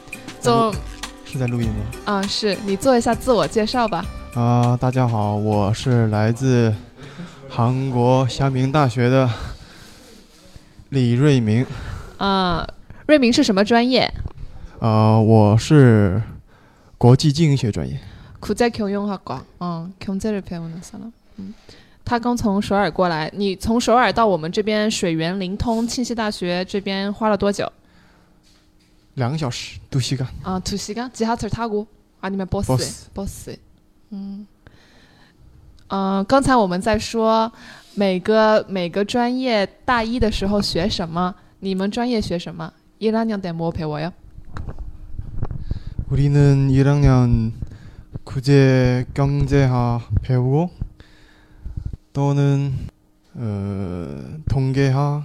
좀 是在录音吗？啊是你做一下自我介绍吧。啊、大家好，我是来自韩国夏明大学的李瑞明。啊，瑞明是什么专业？啊、我是国际经营学专业。 국제경영학과. 어, 경제를 배우는 사람. 음. 他刚从首尔过来，你从首尔到我们这边水源灵通庆熙大学这边花了多久？ 两个小时，두시간。 啊，두시간지하철타고아니면버스 버스 버스。嗯，呃，刚才我们在说每个每个专业大一的时候学什么，你们专业学什么？1학년때뭐배워요？ 우리는 1학년 국제경제학 배우고 또는 어, 통계학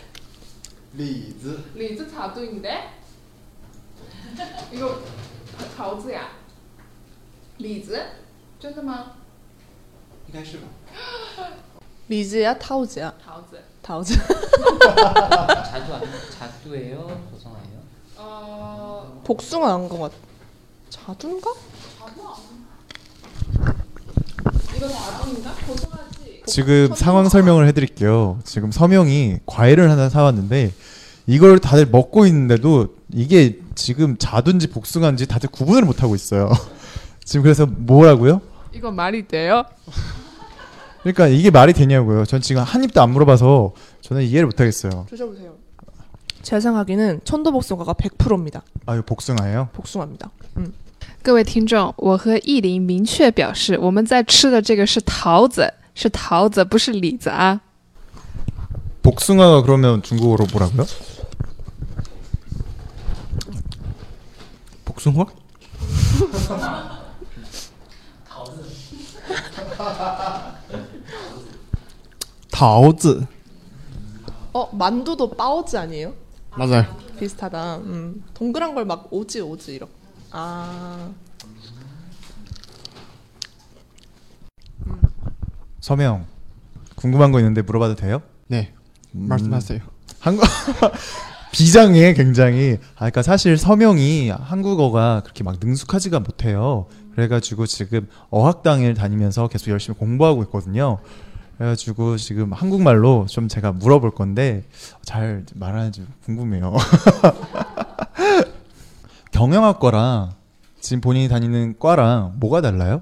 리즈 李子草对你的。이거桃子呀？李子？真的吗？应该是吧？ 리즈야 타우즈야? 桃子。 타우즈. 자두 아니 자두예요? 보성아예요? 어, 복숭아 한것 같. 자두인가? 이거 자두인가? 고소하 지. 지금 상황 설명을 해드릴게요. 지금 서명이 과일을 하나 사왔는데 이걸 다들 먹고 있는데도 이게 지금 자두인지 복숭아인지 다들 구분을 못 하고 있어요. 지금 그래서 뭐라고요? 이거 말이 돼요? 그러니까 이게 말이 되냐고요. 전 지금 한 입도 안 물어봐서 저는 이해를 못 하겠어요. 드셔보세요. 제가 생각하기는 천도복숭아가 100%입니다. 아, 이거 복숭아예요? 복숭아입니다. 各位听众，我和意林明确表示，我们在吃的这个是桃子， 是桃子，不是李子啊。 복숭아가 그러면 중국어로 뭐라고요? 복숭아? 다오즈 어 만두도 빠오즈 아니에요? 맞아요. 비슷하다. 음. 동그란 걸 막 오지 오지 이렇게. 아 서명 궁금한 거 있는데 물어봐도 돼요? 네, 음, 말씀하세요. 한국 비장해 굉장히. 아, 그러니까 사실 서명이 한국어가 그렇게 막 능숙하지가 못해요. 그래가지고 지금 어학당을 다니면서 계속 열심히 공부하고 있거든요. 그래가지고 지금 한국말로 좀 제가 물어볼 건데 잘 말하는지 궁금해요. 경영학과랑 지금 본인이 다니는 과랑 뭐가 달라요?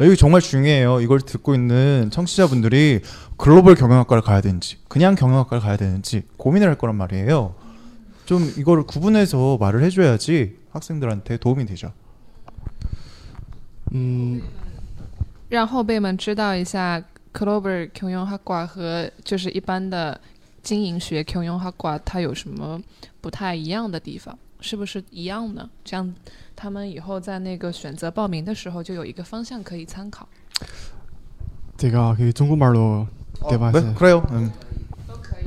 이거 정말 중요해요. 이걸 듣고 있는 청취자분들이 글로벌 경영학과를 가야 되는지 그냥 경영학과를 가야 되는지 고민을 할 거란 말이에요. 좀 이거를 구분해서 말을 해줘야지 학생들한테 도움이 되죠. 嗯，让后辈们知道一下 Global 경영학과和就是一般的经营学 경영학과它有什么不太一样的地方， 是不是一样呢？这样他们以后在那个选择报名的时候就有一个方向可以参考。 제가 그 중국말로 어, 네, 맞아요. 그래요. 음. 都可以。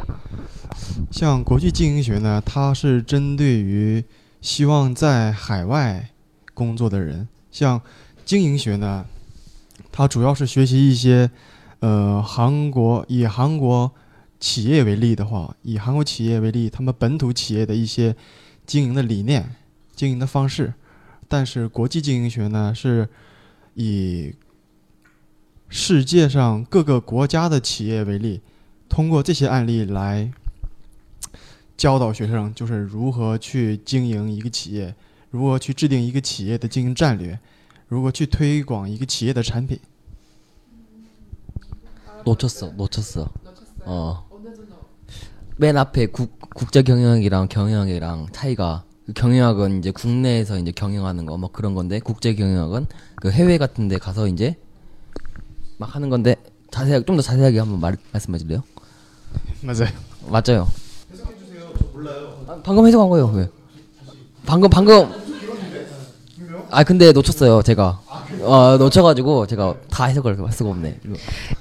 像国际经营学呢，它是针对于希望在海外工作的人。像经营学呢，它主要是学习一些，呃，韩国以韩国企业为例的话，以韩国企业为例，他们本土企业的一些 经营的理念、经营的方式。但是国际经营学呢，是以世界上各个国家的企业为例，通过这些案例来教导学生，就是如何去经营一个企业，如何去制定一个企业的经营战略，如何去推广一个企业的产品。 놓쳤어, 놓쳤어. 어. 맨 앞에 국, 국제 경영학이랑 경영학이랑 차이가 그 경영학은 이제 국내에서 이제 경영하는 거 뭐 그런 건데 국제 경영학은 그 해외 같은 데 가서 이제 막 하는 건데 자세하게 좀 더 자세하게 한번 말, 말씀해 줄래요? 맞아요. 맞아요. 해석해 주세요. 저 몰라요. 아, 방금 해석한 거예요. 왜? 방금 방금 아 근데 놓쳤어요. 제가 어 놓쳐가지고 제가 다 해석을 할 수가 없네.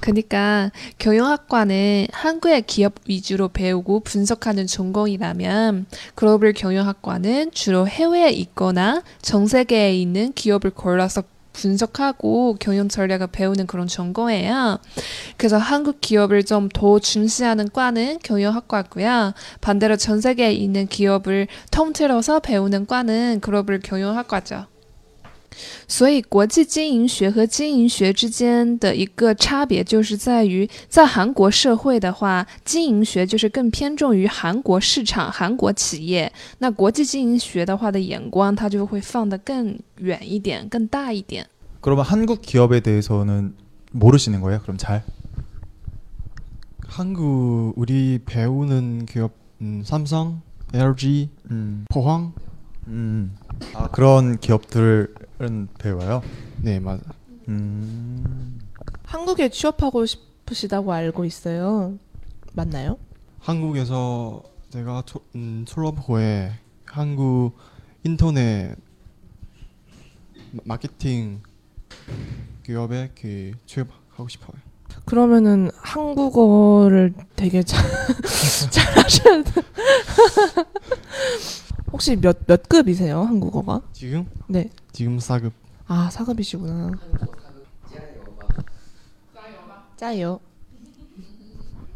그러니까 경영학과는 한국의 기업 위주로 배우고 분석하는 전공이라면 글로벌 경영학과는 주로 해외에 있거나 전 세계에 있는 기업을 골라서 분석하고 경영 전략을 배우는 그런 전공이에요. 그래서 한국 기업을 좀 더 중시하는 과는 경영학과고요. 반대로 전 세계에 있는 기업을 통틀어서 배우는 과는 글로벌 경영학과죠. 所以，国际经营学和经营学之间的一个差别，就是在于，在韩国社会的话，经营学就是更偏重于韩国市场、韩国企业；那国际经营学的话的眼光，它就会放得更远一点、更大一点。 그러면 한국 기업에 대해서는 모르시는 거예요? 그럼 잘? 한국 우리 배우는 기업 음, 삼성, LG, 음, 포항. 음. 아, 그런 기업들 은 배워요? 네, 맞아. 음. 한국에 취업하고 싶으시다고 알고 있어요. 맞나요? 한국에서 제가 초, 음, 졸업 후에 한국 인터넷 마- 마케팅 기업에 그 취업하고 싶어요. 그러면은 한국어를 되게 잘, 잘 하셔야 돼. 혹시 몇, 몇 급이세요, 한국어가? 지금 네. 지금 4급. 아, 사급이시구나. 짜요.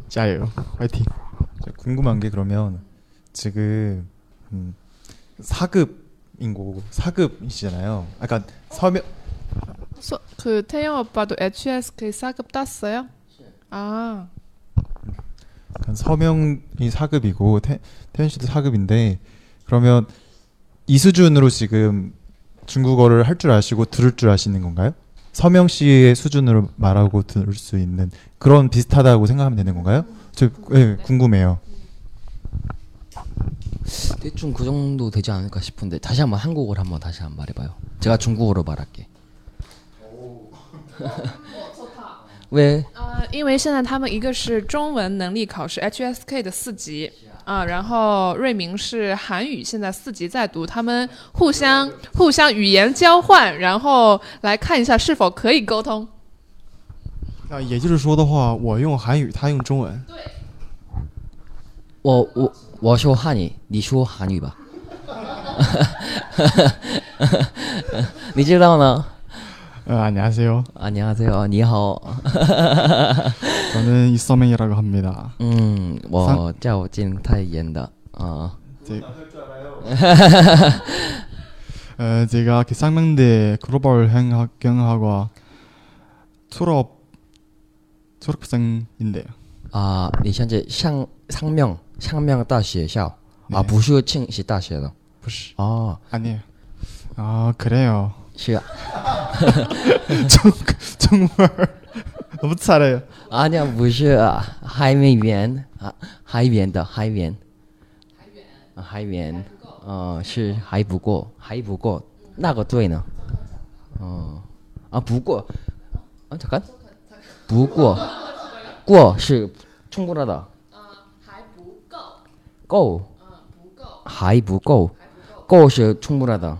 짜요. 화이팅. 저 궁금한 게 그러면 지금 음, 4급인 거고 4급이시잖아요. 아까 서명 소, 그 태영 오빠도 HSK 4급 땄어요? 아, 서명이 4급이고 태, 태현 씨도 4급인데 그러면 이 수준으로 지금 중국어를 할 줄 아시고 들을 줄 아시는 건가요? 서명 씨의 수준으로 말하고 들을 수 있는 그런 비슷하다고 생각하면 되는 건가요? 저 예, 궁금해요. 대충 그 정도 되지 않을까 싶은데 다시 한번 한국어를 한번 다시 한번 말해봐요. 제가 중국어로 말할게. 왜? 呃，因为现在他们一个是中文能力考试 HSK 的四级 啊，然后瑞明是韩语现在四级在读，他们互相互相语言交换，然后来看一下是否可以沟通。那也就是说的话，我用韩语，他用中文。我我我说汉语，你说韩语吧。你知道呢？ 어, 안녕하세요. 안녕하세요. 你好. 저는 이서명이라고 합니다. 음, 我叫金泰妍的. 어. 제, 어, 제가 그 쌍명대 글로벌 행학 경영학과 졸업 졸업생인데요. 啊，你现在上上명상명大学校啊， 네. 不是庆熙大学的 부시. 哦， 아니에요. 아 그래요. 是啊 中中分儿，不猜了。阿娘不是海绵圆啊，海绵的海绵，海绵，海绵，哦，是还不过，还不过，那个对呢？哦，啊，不过，啊，잠 깐， 不过，过是充过了的。还不够，够。不够还不够，够是充不了的。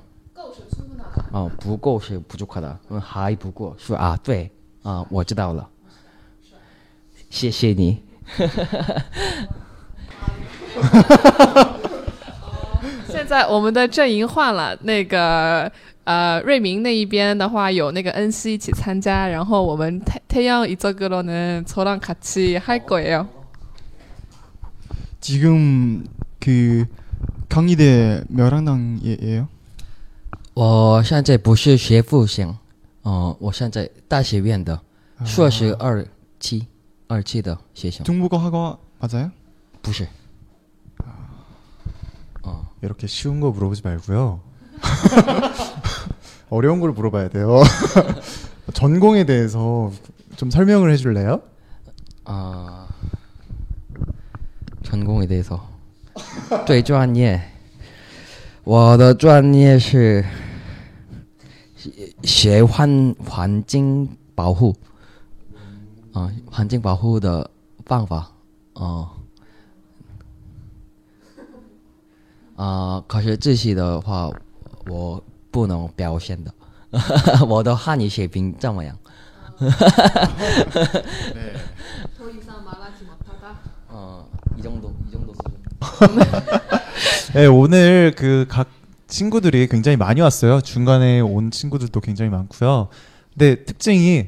充分的。哦，不够是不足的，嗯，还不够是啊，对啊，我知道了，谢谢你。 现在我们的阵营换了，那个呃瑞明那一边的话有那个恩熙一起参加，然后我们태태양이쪽으로는저랑같이할거예요。 지금 그 강의대 몇 학년이에요? 我现在不是学复兴，哦、我现在大学院的硕士二期二期的学生， 중국어 학과 맞아요? 不是。哦， 이렇게 쉬운 거 물어보지 말고요. 어려운 걸 물어봐야 돼요. 전공에 대해서 좀 설명을 해줄래요? 啊、成功的时候，对专业， 我的专业是学环环境保护，啊、环境保护的方法，哦、啊、可是自己的话，我不能表现的，我的汉语水平这么样。 어, 이 정도, 이 정도 수준. 네, 오늘 그 각 친구들이 굉장히 많이 왔어요. 중간에 온 친구들도 굉장히 많고요. 근데 특징이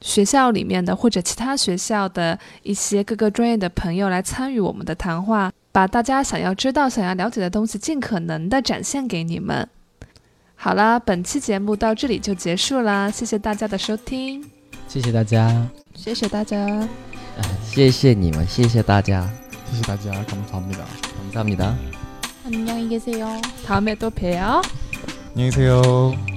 学校里面的或者其他学校的一些各个专业的朋友来参与我们的谈话，把大家想要知道、想要了解的东西尽可能的展现给你们。好啦，本期节目到这里就结束啦，谢谢大家的收听，谢谢大家。谢谢大家。啊谢谢你们，谢谢大家， 다시 다자 감사합니다. 감사합니다. 안녕히 계세요. 다음에 또 봬요. 안녕히 계세요.